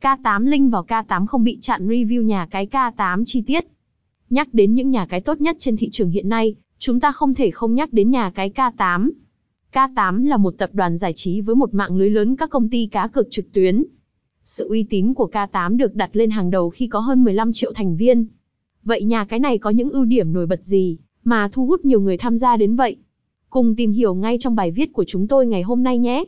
K8 linh vào K8 không bị chặn review nhà cái K8 chi tiết. Nhắc đến những nhà cái tốt nhất trên thị trường hiện nay, chúng ta không thể không nhắc đến nhà cái K8. K8 là một tập đoàn giải trí với một mạng lưới lớn các công ty cá cược trực tuyến. Sự uy tín của K8 được đặt lên hàng đầu khi có hơn 15 triệu thành viên. Vậy nhà cái này có những ưu điểm nổi bật gì mà thu hút nhiều người tham gia đến vậy? Cùng tìm hiểu ngay trong bài viết của chúng tôi ngày hôm nay nhé.